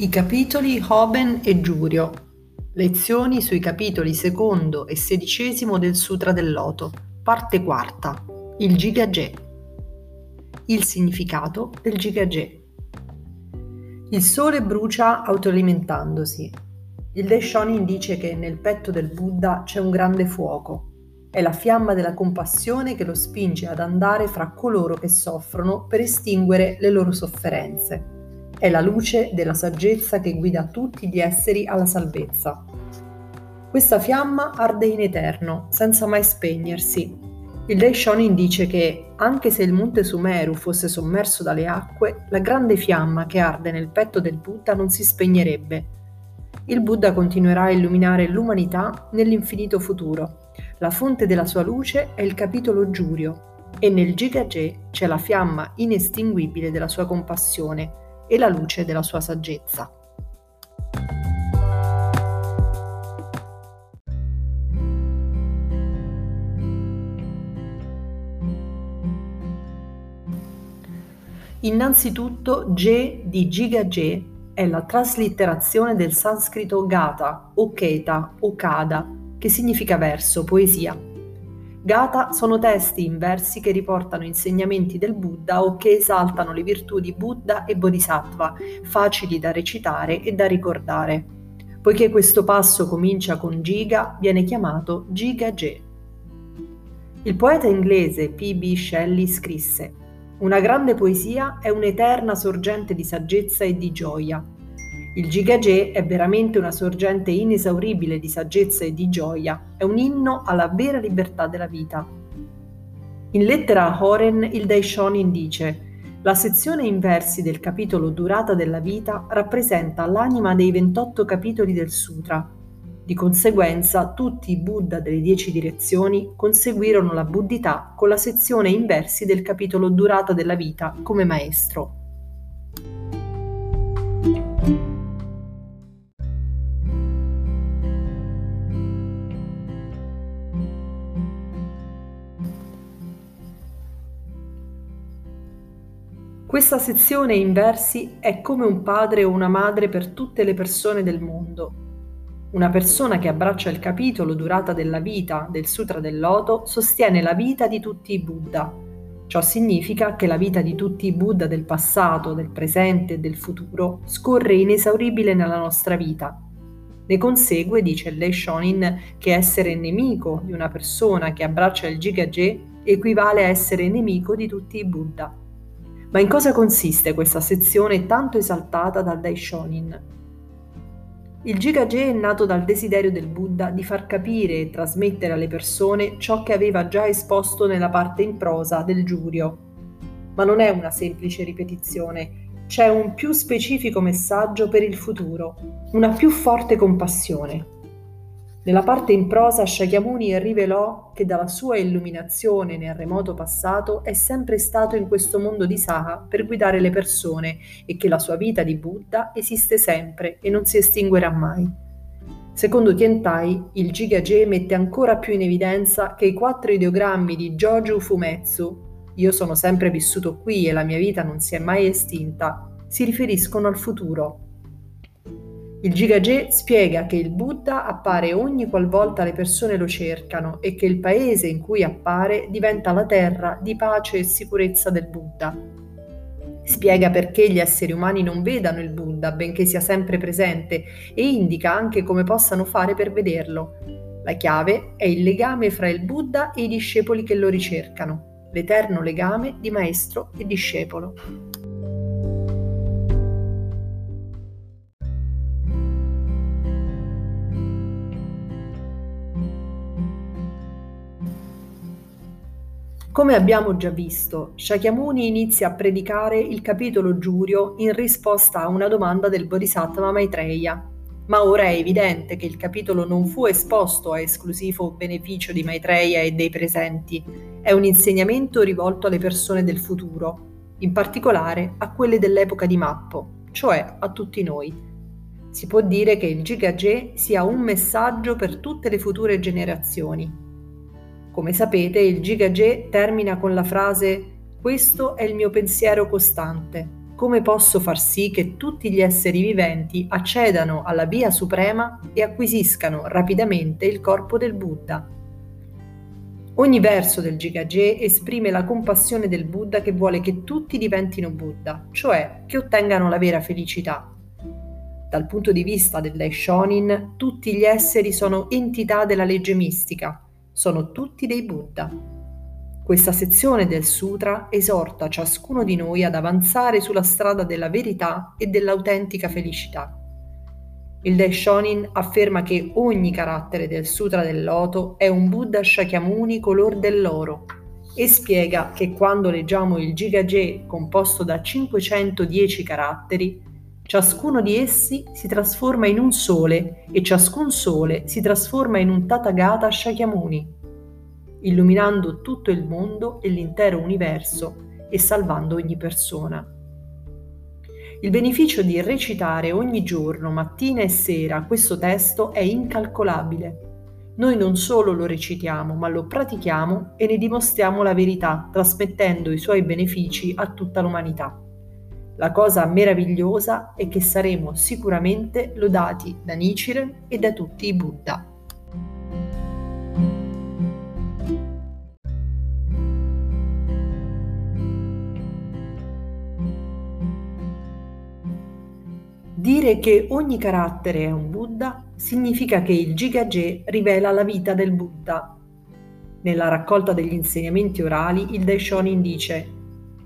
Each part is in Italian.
I capitoli Hoben e Giurio. Lezioni sui capitoli secondo e sedicesimo del Sutra del Loto. Parte quarta. Il Gigaje. Il significato del Gigaje. Il sole brucia autoalimentandosi. Il Daishonin dice che nel petto del Buddha c'è un grande fuoco. È la fiamma della compassione che lo spinge ad andare fra coloro che soffrono per estinguere le loro sofferenze è la luce della saggezza che guida tutti gli esseri alla salvezza. Questa fiamma arde in eterno, senza mai spegnersi. Il Daishonin dice che, anche se il monte Sumeru fosse sommerso dalle acque, la grande fiamma che arde nel petto del Buddha non si spegnerebbe. Il Buddha continuerà a illuminare l'umanità nell'infinito futuro. La fonte della sua luce è il capitolo Giurio, e nel Gigaje c'è la fiamma inestinguibile della sua compassione, e la luce della sua saggezza. Innanzitutto, Ge di Giga Ge è la traslitterazione del sanscrito Gata o Keta o Kada, che significa verso, poesia. Gata sono testi in versi che riportano insegnamenti del Buddha o che esaltano le virtù di Buddha e Bodhisattva, facili da recitare e da ricordare. Poiché questo passo comincia con Giga, viene chiamato Giga Je. Il poeta inglese P.B. Shelley scrisse: Una grande poesia è un'eterna sorgente di saggezza e di gioia. Il Gigagè è veramente una sorgente inesauribile di saggezza e di gioia, è un inno alla vera libertà della vita. In lettera a Horen il Daishonin dice la sezione in versi del capitolo Durata della vita rappresenta l'anima dei 28 capitoli del Sutra. Di conseguenza, tutti i Buddha delle dieci direzioni conseguirono la buddhità con la sezione in versi del capitolo Durata della vita come maestro. Questa sezione in versi è come un padre o una madre per tutte le persone del mondo. Una persona che abbraccia il capitolo durata della vita del Sutra del Loto sostiene la vita di tutti i Buddha. Ciò significa che la vita di tutti i Buddha del passato, del presente e del futuro scorre inesauribile nella nostra vita. Ne consegue, dice Lei Shonin, che essere nemico di una persona che abbraccia il Jigaje equivale a essere nemico di tutti i Buddha. Ma in cosa consiste questa sezione tanto esaltata dal Daishonin? Il Jigage è nato dal desiderio del Buddha di far capire e trasmettere alle persone ciò che aveva già esposto nella parte in prosa del Giurio. Ma non è una semplice ripetizione, c'è un più specifico messaggio per il futuro, una più forte compassione. Nella parte in prosa Shakyamuni rivelò che dalla sua illuminazione nel remoto passato è sempre stato in questo mondo di Saha per guidare le persone e che la sua vita di Buddha esiste sempre e non si estinguerà mai. Secondo Tientai, il Jigaje mette ancora più in evidenza che i quattro ideogrammi di Joju Fumetsu, io sono sempre vissuto qui e la mia vita non si è mai estinta, si riferiscono al futuro, il Gigage spiega che il Buddha appare ogni qualvolta le persone lo cercano e che il paese in cui appare diventa la terra di pace e sicurezza del Buddha. Spiega perché gli esseri umani non vedano il Buddha, benché sia sempre presente, e indica anche come possano fare per vederlo. La chiave è il legame fra il Buddha e i discepoli che lo ricercano, l'eterno legame di maestro e discepolo. Come abbiamo già visto, Shakyamuni inizia a predicare il capitolo Giurio in risposta a una domanda del Bodhisattva Maitreya. Ma ora è evidente che il capitolo non fu esposto a esclusivo beneficio di Maitreya e dei presenti, è un insegnamento rivolto alle persone del futuro, in particolare a quelle dell'epoca di Mappo, cioè a tutti noi. Si può dire che il Gigaje sia un messaggio per tutte le future generazioni, come sapete, il Gigagé termina con la frase Questo è il mio pensiero costante, come posso far sì che tutti gli esseri viventi accedano alla via suprema e acquisiscano rapidamente il corpo del Buddha. Ogni verso del Jigage esprime la compassione del Buddha che vuole che tutti diventino Buddha, cioè che ottengano la vera felicità. Dal punto di vista del Daishonin, tutti gli esseri sono entità della legge mistica, sono tutti dei Buddha. Questa sezione del sutra esorta ciascuno di noi ad avanzare sulla strada della verità e dell'autentica felicità. Il Daishonin afferma che ogni carattere del Sutra del Loto è un Buddha Shakyamuni color dell'oro e spiega che quando leggiamo il Jigaje composto da 510 caratteri, ciascuno di essi si trasforma in un sole e ciascun sole si trasforma in un Tathagata Shakyamuni illuminando tutto il mondo e l'intero universo e salvando ogni persona. Il beneficio di recitare ogni giorno, mattina e sera, questo testo è incalcolabile. Noi non solo lo recitiamo, ma lo pratichiamo e ne dimostriamo la verità, trasmettendo i suoi benefici a tutta l'umanità. La cosa meravigliosa è che saremo sicuramente lodati da Nichiren e da tutti i Buddha. Dire che ogni carattere è un Buddha significa che il Jigage rivela la vita del Buddha. Nella raccolta degli insegnamenti orali il Daishonin dice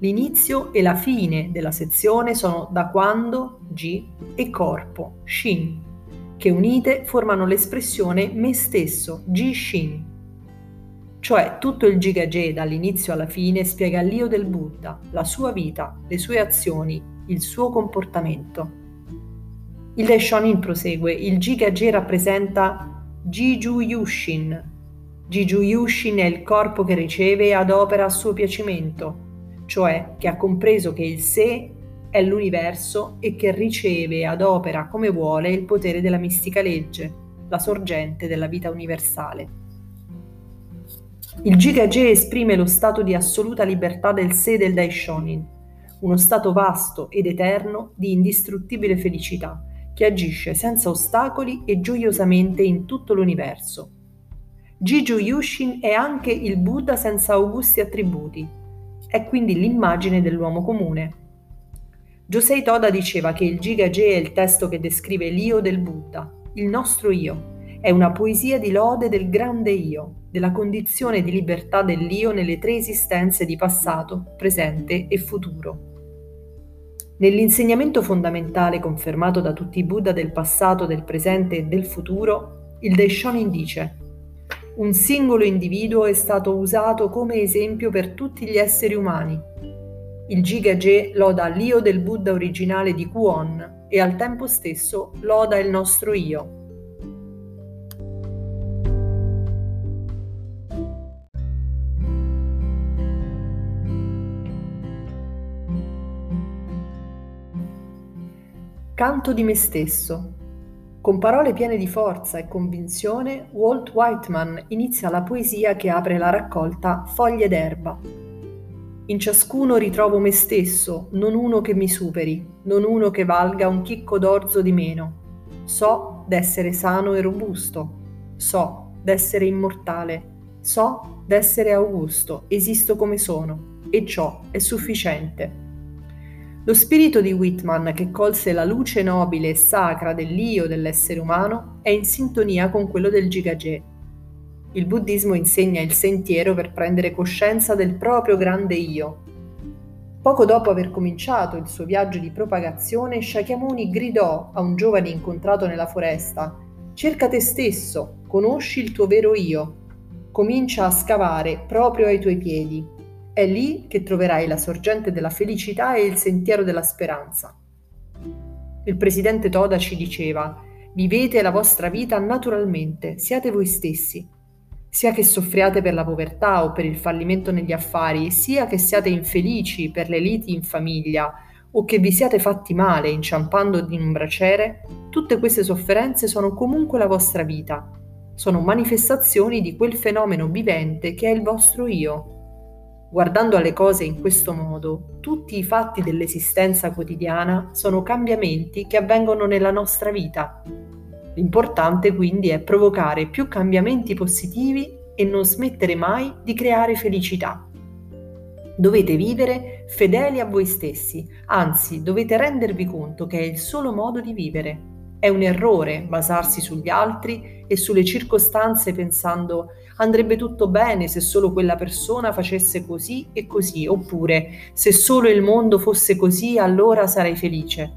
L'inizio e la fine della sezione sono da quando, Ji, e corpo, Shin, che unite formano l'espressione me stesso, Ji Shin. Cioè tutto il Jigage dall'inizio alla fine spiega l'io del Buddha, la sua vita, le sue azioni, il suo comportamento. Il Daishonin prosegue, il Jiga-G rappresenta Jiju Yushin. Jiju Yushin è il corpo che riceve e adopera a suo piacimento, cioè che ha compreso che il sé è l'universo e che riceve e adopera come vuole il potere della mistica legge, la sorgente della vita universale. Il Jiga-G esprime lo stato di assoluta libertà del sé del Daishonin, uno stato vasto ed eterno di indistruttibile felicità, che agisce senza ostacoli e gioiosamente in tutto l'universo. Jiju Yushin è anche il Buddha senza augusti attributi, è quindi l'immagine dell'uomo comune. Josei Toda diceva che il Jiga-je è il testo che descrive l'io del Buddha, il nostro io. È una poesia di lode del grande io, della condizione di libertà dell'io nelle tre esistenze di passato, presente e futuro. Nell'insegnamento fondamentale confermato da tutti i Buddha del passato, del presente e del futuro, il Daishonin dice un singolo individuo è stato usato come esempio per tutti gli esseri umani. Il Jiga-je loda l'io del Buddha originale di Kuon e al tempo stesso loda il nostro io, Canto di me stesso. Con parole piene di forza e convinzione, Walt Whiteman inizia la poesia che apre la raccolta Foglie d'erba. In ciascuno ritrovo me stesso, non uno che mi superi, non uno che valga un chicco d'orzo di meno. So d'essere sano e robusto, so d'essere immortale, so d'essere augusto, esisto come sono, e ciò è sufficiente. Lo spirito di Whitman, che colse la luce nobile e sacra dell'io dell'essere umano, è in sintonia con quello del Jigage. Il buddismo insegna il sentiero per prendere coscienza del proprio grande io. Poco dopo aver cominciato il suo viaggio di propagazione, Shakyamuni gridò a un giovane incontrato nella foresta: Cerca te stesso, conosci il tuo vero io. Comincia a scavare proprio ai tuoi piedi. È lì che troverai la sorgente della felicità e il sentiero della speranza. Il presidente Toda ci diceva, vivete la vostra vita naturalmente, siate voi stessi. Sia che soffriate per la povertà o per il fallimento negli affari, sia che siate infelici per le liti in famiglia o che vi siate fatti male inciampando in un braciere, tutte queste sofferenze sono comunque la vostra vita. Sono manifestazioni di quel fenomeno vivente che è il vostro io, Guardando alle cose in questo modo, tutti i fatti dell'esistenza quotidiana sono cambiamenti che avvengono nella nostra vita. L'importante quindi è provocare più cambiamenti positivi e non smettere mai di creare felicità. Dovete vivere fedeli a voi stessi, anzi dovete rendervi conto che è il solo modo di vivere. È un errore basarsi sugli altri e sulle circostanze pensando andrebbe tutto bene se solo quella persona facesse così e così, oppure se solo il mondo fosse così allora sarei felice.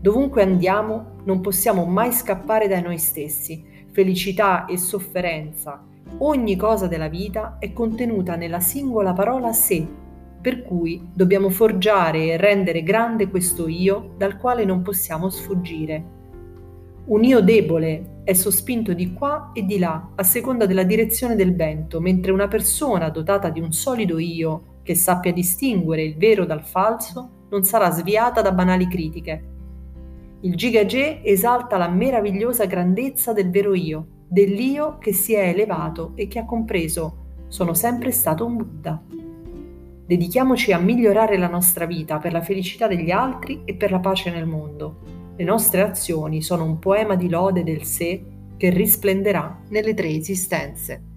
Dovunque andiamo non possiamo mai scappare da noi stessi. Felicità e sofferenza, ogni cosa della vita è contenuta nella singola parola sé, per cui dobbiamo forgiare e rendere grande questo io dal quale non possiamo sfuggire. Un io debole è sospinto di qua e di là a seconda della direzione del vento, mentre una persona dotata di un solido io che sappia distinguere il vero dal falso non sarà sviata da banali critiche. Il Gigagé esalta la meravigliosa grandezza del vero io, dell'io che si è elevato e che ha compreso sono sempre stato un Buddha. Dedichiamoci a migliorare la nostra vita per la felicità degli altri e per la pace nel mondo. Le nostre azioni sono un poema di lode del sé che risplenderà nelle tre esistenze.